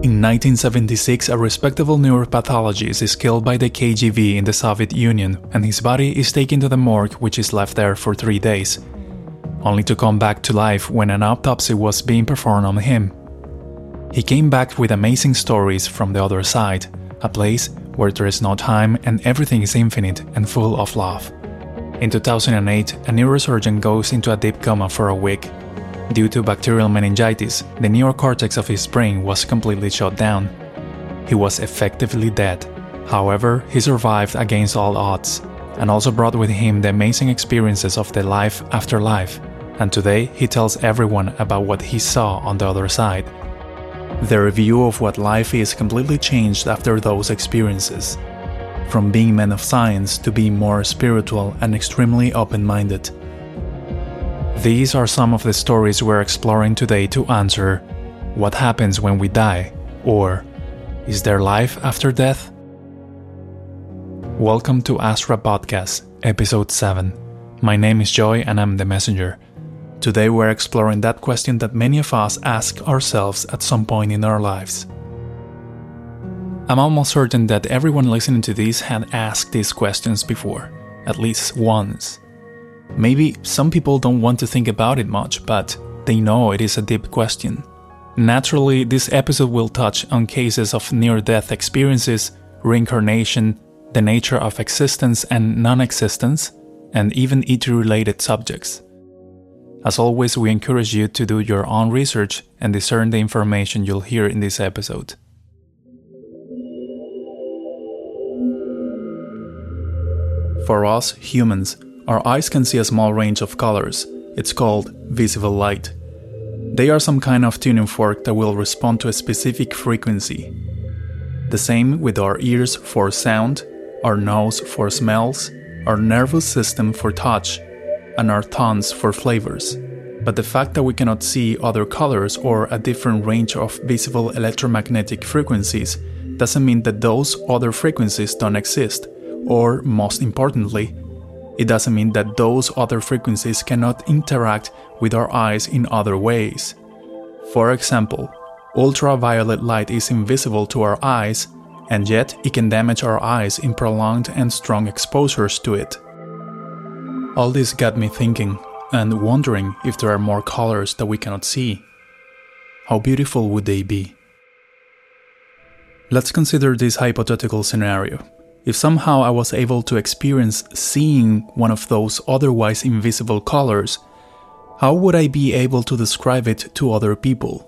In 1976, a respectable neuropathologist is killed by the KGB in the Soviet Union, and his body is taken to the morgue, which is left there for three days, only to come back to life when an autopsy was being performed on him. He came back with amazing stories from the other side, a place where there is no time and everything is infinite and full of love. In 2008, a neurosurgeon goes into a deep coma for a week Due to bacterial meningitis, the neocortex of his brain was completely shut down. He was effectively dead. However, he survived against all odds, and also brought with him the amazing experiences of the life after life. And today, he tells everyone about what he saw on the other side. Their view of what life is completely changed after those experiences. From being men of science to being more spiritual and extremely open minded. These are some of the stories we're exploring today to answer what happens when we die, or is there life after death? Welcome to Astra Podcast, Episode 7. My name is Joy and I'm the messenger. Today we're exploring that question that many of us ask ourselves at some point in our lives. I'm almost certain that everyone listening to this had asked these questions before, at least once. Maybe some people don't want to think about it much, but they know it is a deep question. Naturally, this episode will touch on cases of near death experiences, reincarnation, the nature of existence and non existence, and even ET related subjects. As always, we encourage you to do your own research and discern the information you'll hear in this episode. For us humans, our eyes can see a small range of colors. It's called visible light. They are some kind of tuning fork that will respond to a specific frequency. The same with our ears for sound, our nose for smells, our nervous system for touch, and our tongues for flavors. But the fact that we cannot see other colors or a different range of visible electromagnetic frequencies doesn't mean that those other frequencies don't exist, or, most importantly, it doesn't mean that those other frequencies cannot interact with our eyes in other ways. For example, ultraviolet light is invisible to our eyes, and yet it can damage our eyes in prolonged and strong exposures to it. All this got me thinking and wondering if there are more colors that we cannot see. How beautiful would they be? Let's consider this hypothetical scenario. If somehow I was able to experience seeing one of those otherwise invisible colors, how would I be able to describe it to other people?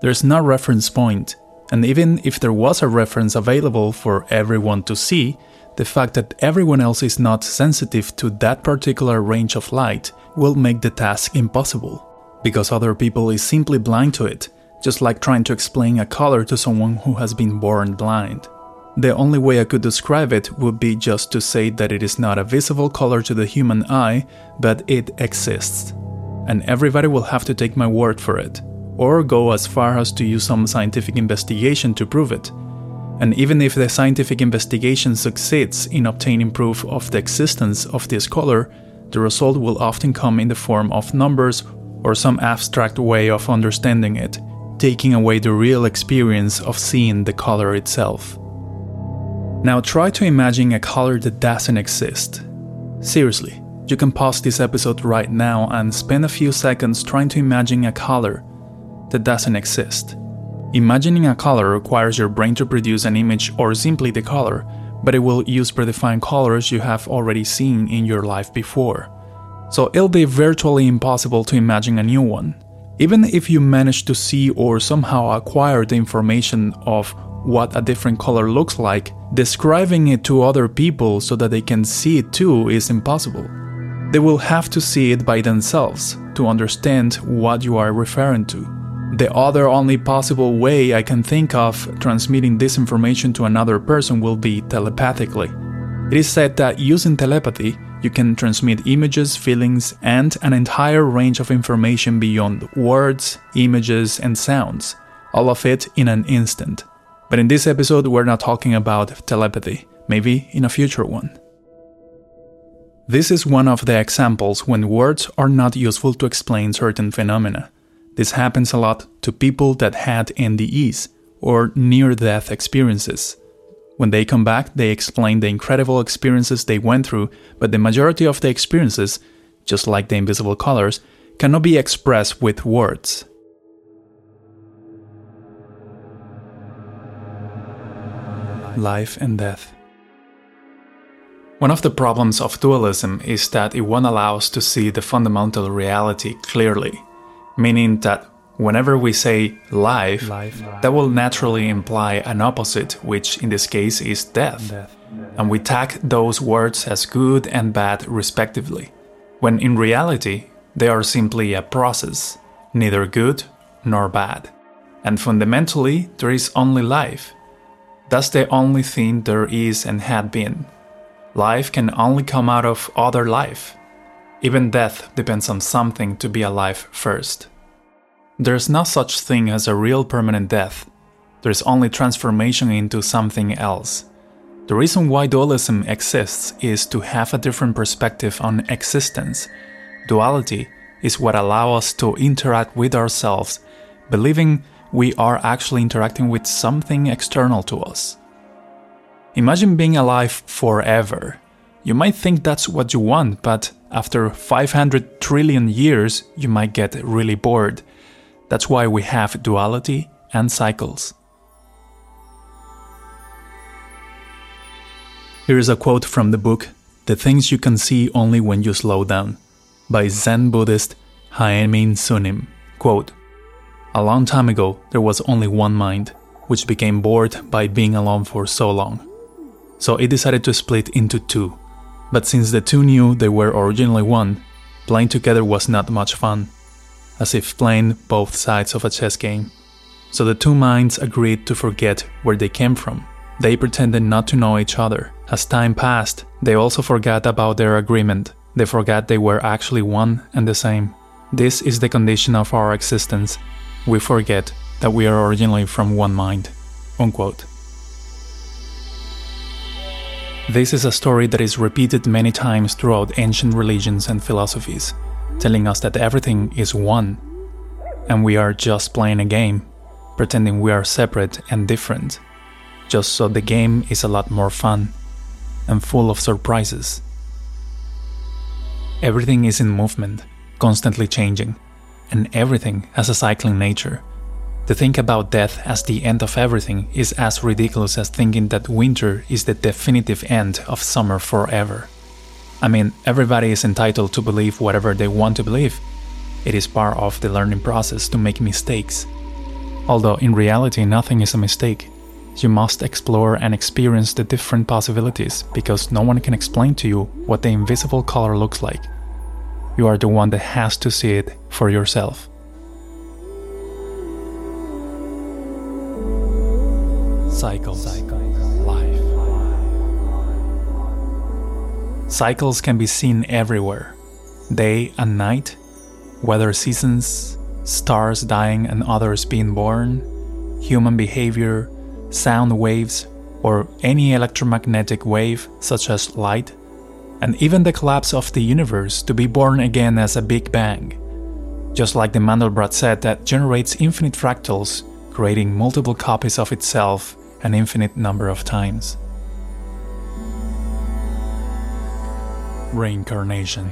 There's no reference point, and even if there was a reference available for everyone to see, the fact that everyone else is not sensitive to that particular range of light will make the task impossible, because other people is simply blind to it, just like trying to explain a color to someone who has been born blind. The only way I could describe it would be just to say that it is not a visible color to the human eye, but it exists. And everybody will have to take my word for it, or go as far as to use some scientific investigation to prove it. And even if the scientific investigation succeeds in obtaining proof of the existence of this color, the result will often come in the form of numbers or some abstract way of understanding it, taking away the real experience of seeing the color itself. Now try to imagine a color that doesn't exist. Seriously, you can pause this episode right now and spend a few seconds trying to imagine a color that doesn't exist. Imagining a color requires your brain to produce an image or simply the color, but it will use predefined colors you have already seen in your life before. So it'll be virtually impossible to imagine a new one. Even if you manage to see or somehow acquire the information of what a different color looks like, describing it to other people so that they can see it too is impossible. They will have to see it by themselves to understand what you are referring to. The other only possible way I can think of transmitting this information to another person will be telepathically. It is said that using telepathy, you can transmit images, feelings, and an entire range of information beyond words, images, and sounds, all of it in an instant. But in this episode, we're not talking about telepathy, maybe in a future one. This is one of the examples when words are not useful to explain certain phenomena. This happens a lot to people that had NDEs, or near death experiences. When they come back, they explain the incredible experiences they went through, but the majority of the experiences, just like the invisible colors, cannot be expressed with words. Life and death. One of the problems of dualism is that it won't allow us to see the fundamental reality clearly, meaning that whenever we say life, life, that will naturally imply an opposite, which in this case is death. death. And we tag those words as good and bad respectively, when in reality, they are simply a process, neither good nor bad. And fundamentally, there is only life. That's the only thing there is and had been. Life can only come out of other life. Even death depends on something to be alive first. There's no such thing as a real permanent death. There's only transformation into something else. The reason why dualism exists is to have a different perspective on existence. Duality is what allows us to interact with ourselves, believing we are actually interacting with something external to us. Imagine being alive forever. You might think that's what you want, but after 500 trillion years, you might get really bored that's why we have duality and cycles. Here is a quote from the book The Things You Can See Only When You Slow Down by Zen Buddhist Haemin Sunim. Quote A long time ago, there was only one mind, which became bored by being alone for so long. So it decided to split into two. But since the two knew they were originally one, playing together was not much fun as if playing both sides of a chess game. So the two minds agreed to forget where they came from. They pretended not to know each other. As time passed, they also forgot about their agreement. They forgot they were actually one and the same. This is the condition of our existence. We forget that we are originally from one mind. Unquote. This is a story that is repeated many times throughout ancient religions and philosophies telling us that everything is one, and we are just playing a game, pretending we are separate and different, just so the game is a lot more fun and full of surprises. Everything is in movement, constantly changing, and everything has a cycling nature. To think about death as the end of everything is as ridiculous as thinking that winter is the definitive end of summer forever. I mean, everybody is entitled to believe whatever they want to believe. It is part of the learning process to make mistakes. Although in reality, nothing is a mistake. You must explore and experience the different possibilities because no one can explain to you what the invisible color looks like. You are the one that has to see it for yourself. Cycle. Cycle. Cycles can be seen everywhere day and night, weather seasons, stars dying and others being born, human behavior, sound waves, or any electromagnetic wave such as light, and even the collapse of the universe to be born again as a Big Bang. Just like the Mandelbrot set that generates infinite fractals, creating multiple copies of itself an infinite number of times. Reincarnation.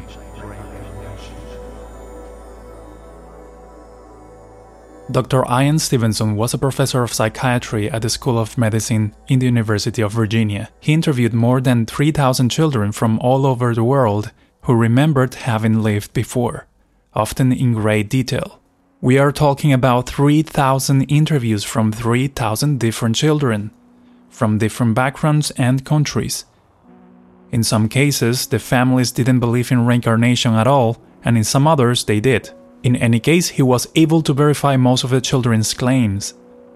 Dr. Ian Stevenson was a professor of psychiatry at the School of Medicine in the University of Virginia. He interviewed more than 3,000 children from all over the world who remembered having lived before, often in great detail. We are talking about 3,000 interviews from 3,000 different children, from different backgrounds and countries, in some cases, the families didn't believe in reincarnation at all, and in some others, they did. In any case, he was able to verify most of the children's claims.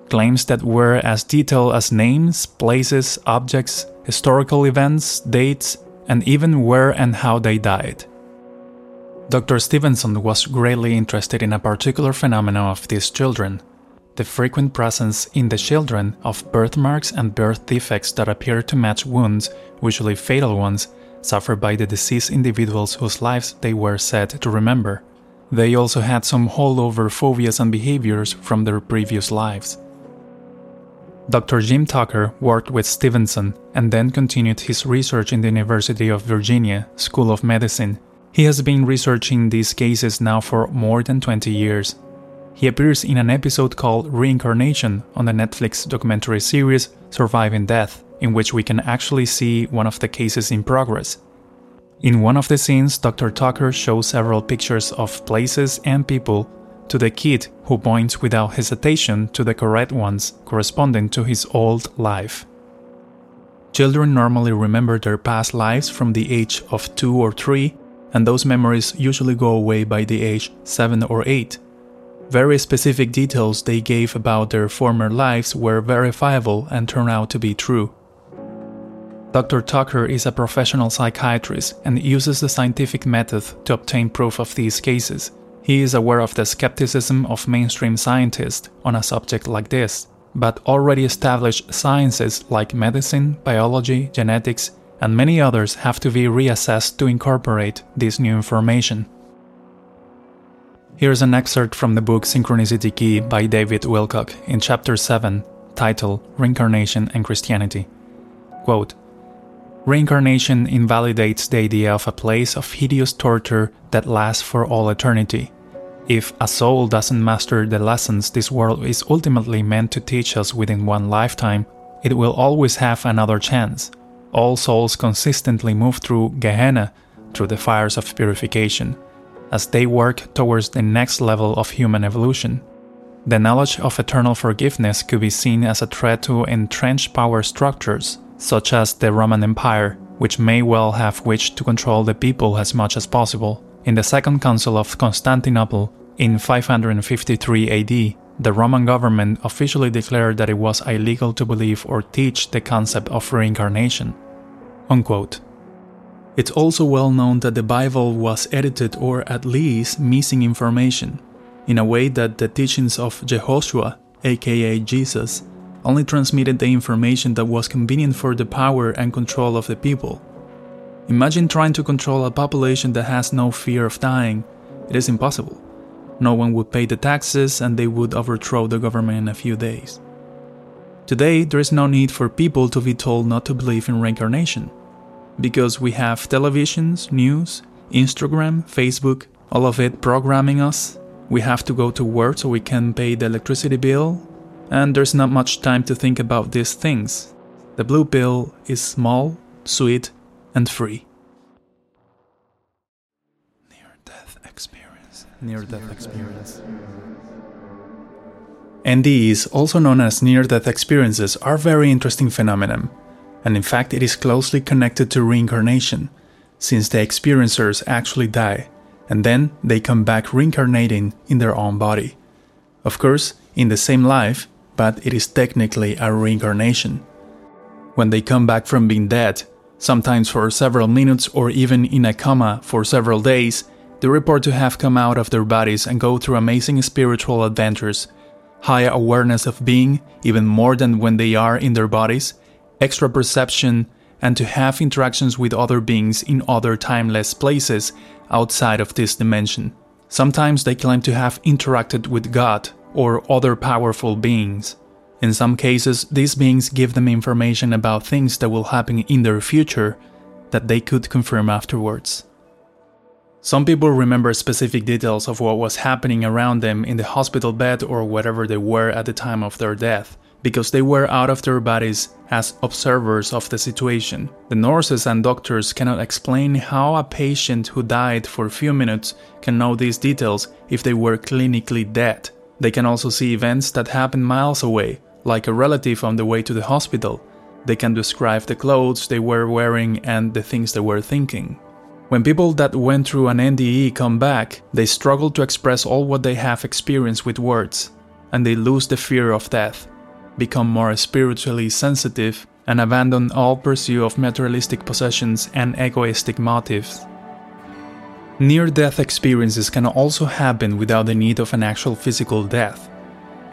Claims that were as detailed as names, places, objects, historical events, dates, and even where and how they died. Dr. Stevenson was greatly interested in a particular phenomenon of these children the frequent presence in the children of birthmarks and birth defects that appear to match wounds, usually fatal ones, suffered by the deceased individuals whose lives they were said to remember. They also had some holdover phobias and behaviors from their previous lives. Dr. Jim Tucker worked with Stevenson and then continued his research in the University of Virginia School of Medicine. He has been researching these cases now for more than 20 years. He appears in an episode called Reincarnation on the Netflix documentary series Surviving Death, in which we can actually see one of the cases in progress. In one of the scenes, Dr. Tucker shows several pictures of places and people to the kid who points without hesitation to the correct ones corresponding to his old life. Children normally remember their past lives from the age of 2 or 3, and those memories usually go away by the age 7 or 8. Very specific details they gave about their former lives were verifiable and turn out to be true. Dr. Tucker is a professional psychiatrist and uses the scientific method to obtain proof of these cases. He is aware of the skepticism of mainstream scientists on a subject like this, but already established sciences like medicine, biology, genetics, and many others have to be reassessed to incorporate this new information. Here's an excerpt from the book Synchronicity Key by David Wilcock in Chapter 7, titled Reincarnation and Christianity. Quote, Reincarnation invalidates the idea of a place of hideous torture that lasts for all eternity. If a soul doesn't master the lessons this world is ultimately meant to teach us within one lifetime, it will always have another chance. All souls consistently move through Gehenna, through the fires of purification, as they work towards the next level of human evolution. The knowledge of eternal forgiveness could be seen as a threat to entrenched power structures such as the Roman Empire, which may well have wished to control the people as much as possible. In the Second Council of Constantinople, in 553 AD, the Roman government officially declared that it was illegal to believe or teach the concept of reincarnation. Unquote. It's also well known that the Bible was edited or at least missing information, in a way that the teachings of Jehoshua, aka Jesus, only transmitted the information that was convenient for the power and control of the people. Imagine trying to control a population that has no fear of dying. It is impossible. No one would pay the taxes and they would overthrow the government in a few days. Today, there is no need for people to be told not to believe in reincarnation. Because we have televisions, news, Instagram, Facebook, all of it programming us. We have to go to work so we can pay the electricity bill, and there's not much time to think about these things. The blue pill is small, sweet, and free. Near death experience. Near death experience. NDEs, also known as near death experiences, are very interesting phenomenon, and in fact, it is closely connected to reincarnation, since the experiencers actually die, and then they come back reincarnating in their own body. Of course, in the same life, but it is technically a reincarnation. When they come back from being dead, sometimes for several minutes or even in a coma for several days, they report to have come out of their bodies and go through amazing spiritual adventures, high awareness of being, even more than when they are in their bodies, extra perception, and to have interactions with other beings in other timeless places outside of this dimension. Sometimes they claim to have interacted with God, or other powerful beings. In some cases, these beings give them information about things that will happen in their future that they could confirm afterwards. Some people remember specific details of what was happening around them in the hospital bed or wherever they were at the time of their death, because they were out of their bodies as observers of the situation. The nurses and doctors cannot explain how a patient who died for a few minutes can know these details if they were clinically dead. They can also see events that happen miles away, like a relative on the way to the hospital. They can describe the clothes they were wearing and the things they were thinking. When people that went through an NDE come back, they struggle to express all what they have experienced with words, and they lose the fear of death, become more spiritually sensitive, and abandon all pursuit of materialistic possessions and egoistic motives. Near death experiences can also happen without the need of an actual physical death.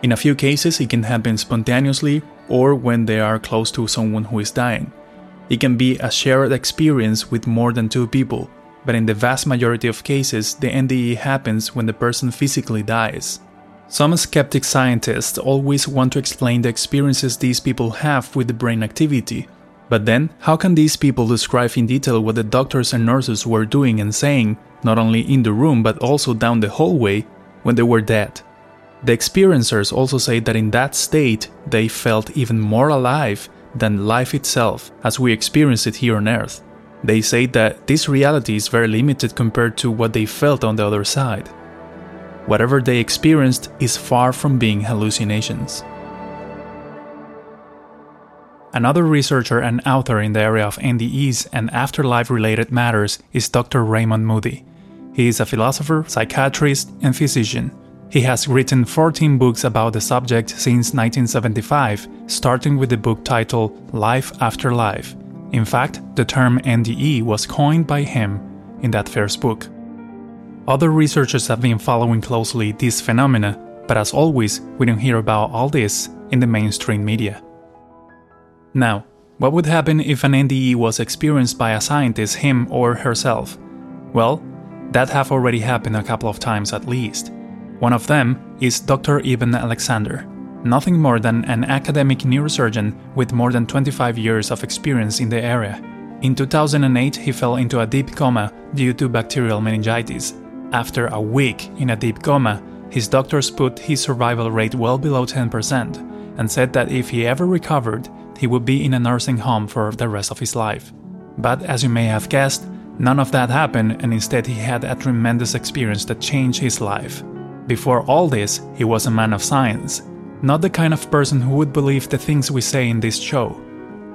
In a few cases, it can happen spontaneously or when they are close to someone who is dying. It can be a shared experience with more than two people, but in the vast majority of cases, the NDE happens when the person physically dies. Some skeptic scientists always want to explain the experiences these people have with the brain activity. But then, how can these people describe in detail what the doctors and nurses were doing and saying, not only in the room but also down the hallway, when they were dead? The experiencers also say that in that state, they felt even more alive than life itself as we experience it here on Earth. They say that this reality is very limited compared to what they felt on the other side. Whatever they experienced is far from being hallucinations. Another researcher and author in the area of NDEs and afterlife related matters is Dr. Raymond Moody. He is a philosopher, psychiatrist, and physician. He has written 14 books about the subject since 1975, starting with the book titled Life After Life. In fact, the term NDE was coined by him in that first book. Other researchers have been following closely this phenomena, but as always, we don't hear about all this in the mainstream media. Now, what would happen if an NDE was experienced by a scientist, him or herself? Well, that have already happened a couple of times at least. One of them is Dr. Eben Alexander, nothing more than an academic neurosurgeon with more than 25 years of experience in the area. In 2008, he fell into a deep coma due to bacterial meningitis. After a week in a deep coma, his doctors put his survival rate well below 10% and said that if he ever recovered, he would be in a nursing home for the rest of his life. But as you may have guessed, none of that happened, and instead he had a tremendous experience that changed his life. Before all this, he was a man of science, not the kind of person who would believe the things we say in this show.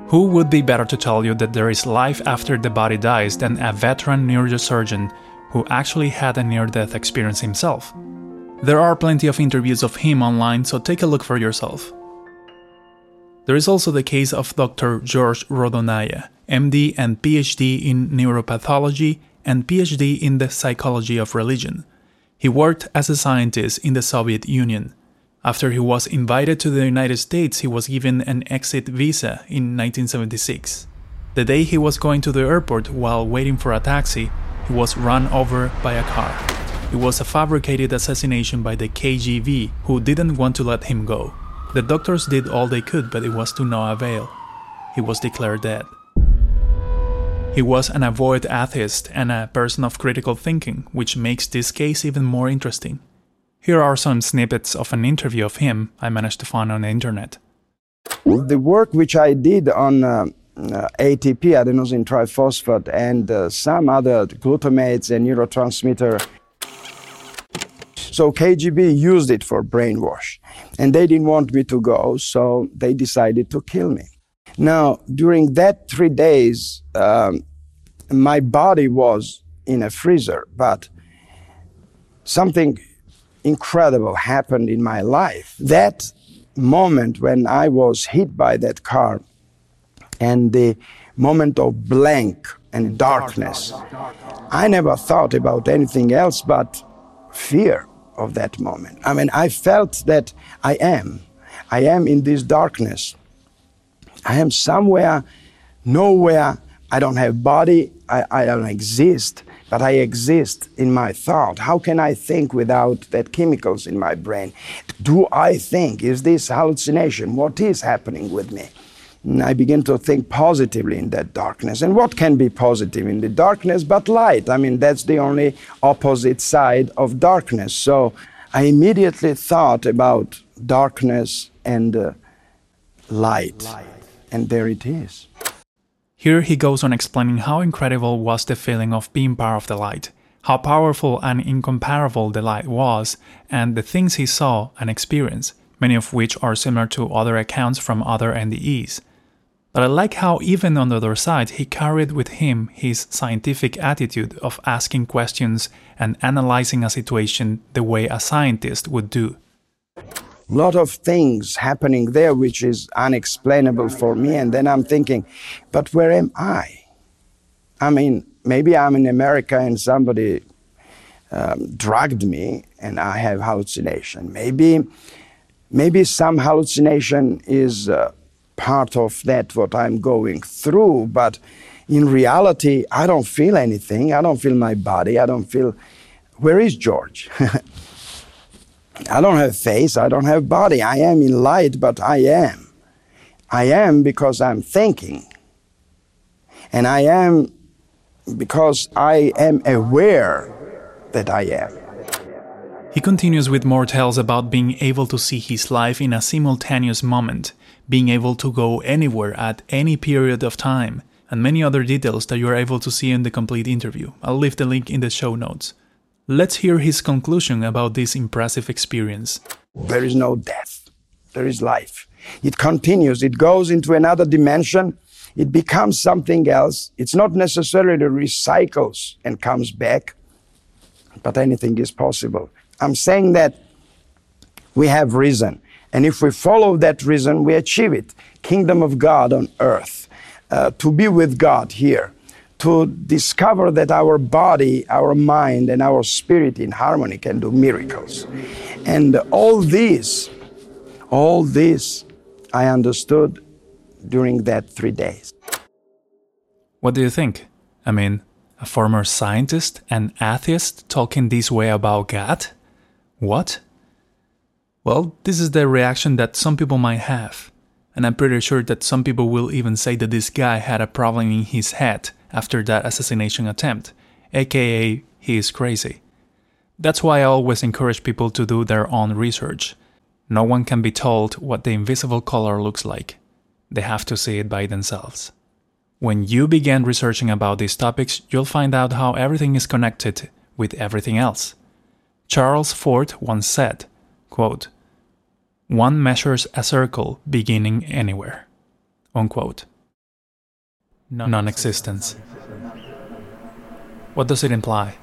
Who would be better to tell you that there is life after the body dies than a veteran neurosurgeon who actually had a near death experience himself? There are plenty of interviews of him online, so take a look for yourself. There is also the case of Dr. George Rodonaya, MD and PhD in neuropathology and PhD in the psychology of religion. He worked as a scientist in the Soviet Union. After he was invited to the United States, he was given an exit visa in 1976. The day he was going to the airport while waiting for a taxi, he was run over by a car. It was a fabricated assassination by the KGB, who didn't want to let him go. The doctors did all they could, but it was to no avail. He was declared dead. He was an avoid atheist and a person of critical thinking, which makes this case even more interesting. Here are some snippets of an interview of him I managed to find on the internet. The work which I did on uh, uh, ATP, adenosine triphosphate, and uh, some other glutamates and neurotransmitter. So KGB used it for brainwash, and they didn't want me to go, so they decided to kill me. Now, during that three days, um, my body was in a freezer, but something incredible happened in my life. That moment when I was hit by that car and the moment of blank and darkness, I never thought about anything else but fear of that moment. I mean, I felt that I am. I am in this darkness. I am somewhere, nowhere. I don't have body. I, I don't exist, but I exist in my thought. How can I think without that chemicals in my brain? Do I think? Is this hallucination? What is happening with me? And I begin to think positively in that darkness. And what can be positive in the darkness but light? I mean, that's the only opposite side of darkness. So I immediately thought about darkness and uh, light. light and there it is. Here he goes on explaining how incredible was the feeling of being part of the light, how powerful and incomparable the light was, and the things he saw and experienced, many of which are similar to other accounts from other NDEs. But I like how, even on the other side, he carried with him his scientific attitude of asking questions and analyzing a situation the way a scientist would do lot of things happening there which is unexplainable for me. And then I'm thinking, but where am I? I mean, maybe I'm in America and somebody um, drugged me and I have hallucination. Maybe, maybe some hallucination is uh, part of that what I'm going through, but in reality, I don't feel anything. I don't feel my body. I don't feel. Where is George? I don't have face, I don't have body. I am in light, but I am. I am because I'm thinking. And I am because I am aware that I am. He continues with more tales about being able to see his life in a simultaneous moment, being able to go anywhere at any period of time, and many other details that you are able to see in the complete interview. I'll leave the link in the show notes. Let's hear his conclusion about this impressive experience. There is no death, there is life. It continues, it goes into another dimension, it becomes something else. It's not necessarily recycles and comes back, but anything is possible. I'm saying that we have reason. And if we follow that reason, we achieve it. Kingdom of God on earth. Uh, to be with God here. To discover that our body, our mind, and our spirit in harmony can do miracles. And all this, all this, I understood during that three days. What do you think? I mean, a former scientist and atheist talking this way about God? What? Well, this is the reaction that some people might have. And I'm pretty sure that some people will even say that this guy had a problem in his head after that assassination attempt, aka he is crazy. That's why I always encourage people to do their own research. No one can be told what the invisible color looks like. They have to see it by themselves. When you begin researching about these topics, you'll find out how everything is connected with everything else. Charles Fort once said, quote, One measures a circle beginning anywhere. Unquote. Non existence. What does it imply?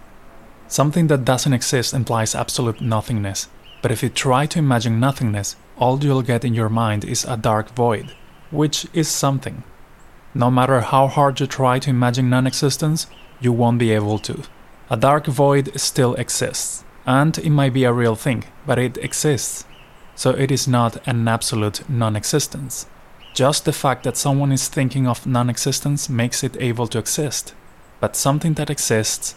Something that doesn't exist implies absolute nothingness. But if you try to imagine nothingness, all you'll get in your mind is a dark void, which is something. No matter how hard you try to imagine non existence, you won't be able to. A dark void still exists. And it might be a real thing, but it exists. So it is not an absolute non existence. Just the fact that someone is thinking of non existence makes it able to exist. But something that exists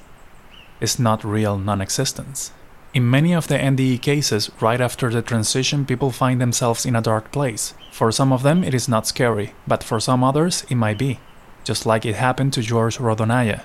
is not real non existence. In many of the NDE cases, right after the transition, people find themselves in a dark place. For some of them, it is not scary, but for some others, it might be. Just like it happened to George Rodonaya.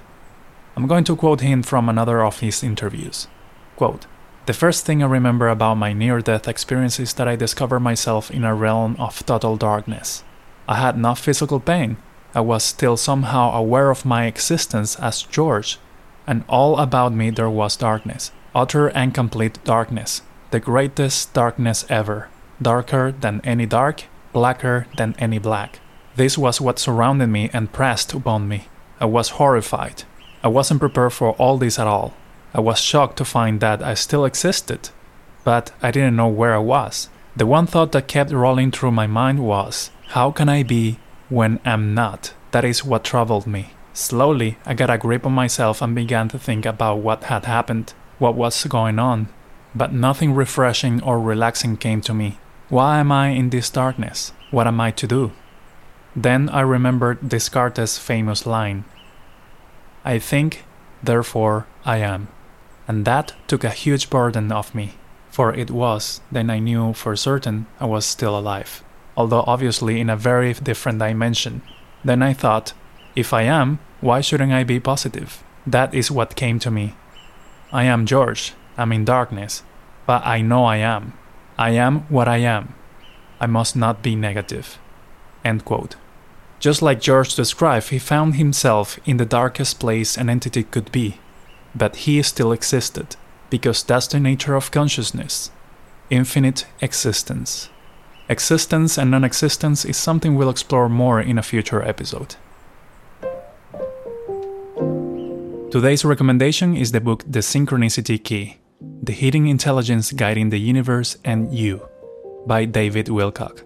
I'm going to quote him from another of his interviews. Quote, the first thing I remember about my near death experience is that I discovered myself in a realm of total darkness. I had no physical pain. I was still somehow aware of my existence as George, and all about me there was darkness, utter and complete darkness, the greatest darkness ever, darker than any dark, blacker than any black. This was what surrounded me and pressed upon me. I was horrified. I wasn't prepared for all this at all. I was shocked to find that I still existed, but I didn't know where I was. The one thought that kept rolling through my mind was, How can I be when I'm not? That is what troubled me. Slowly, I got a grip on myself and began to think about what had happened, what was going on. But nothing refreshing or relaxing came to me. Why am I in this darkness? What am I to do? Then I remembered Descartes' famous line I think, therefore I am and that took a huge burden off me, for it was then I knew for certain I was still alive, although obviously in a very different dimension. Then I thought, if I am, why shouldn't I be positive? That is what came to me. I am George, I'm in darkness, but I know I am. I am what I am. I must not be negative. End quote. Just like George described, he found himself in the darkest place an entity could be, but he still existed, because that's the nature of consciousness infinite existence. Existence and non existence is something we'll explore more in a future episode. Today's recommendation is the book The Synchronicity Key The Hidden Intelligence Guiding the Universe and You by David Wilcock.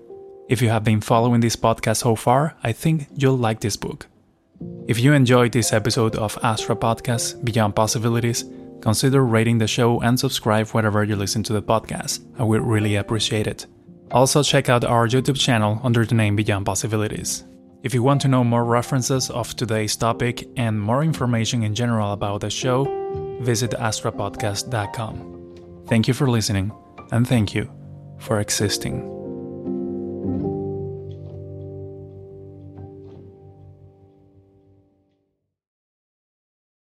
If you have been following this podcast so far, I think you'll like this book. If you enjoyed this episode of Astra Podcast Beyond Possibilities, consider rating the show and subscribe wherever you listen to the podcast. I would really appreciate it. Also, check out our YouTube channel under the name Beyond Possibilities. If you want to know more references of today's topic and more information in general about the show, visit astrapodcast.com. Thank you for listening, and thank you for existing.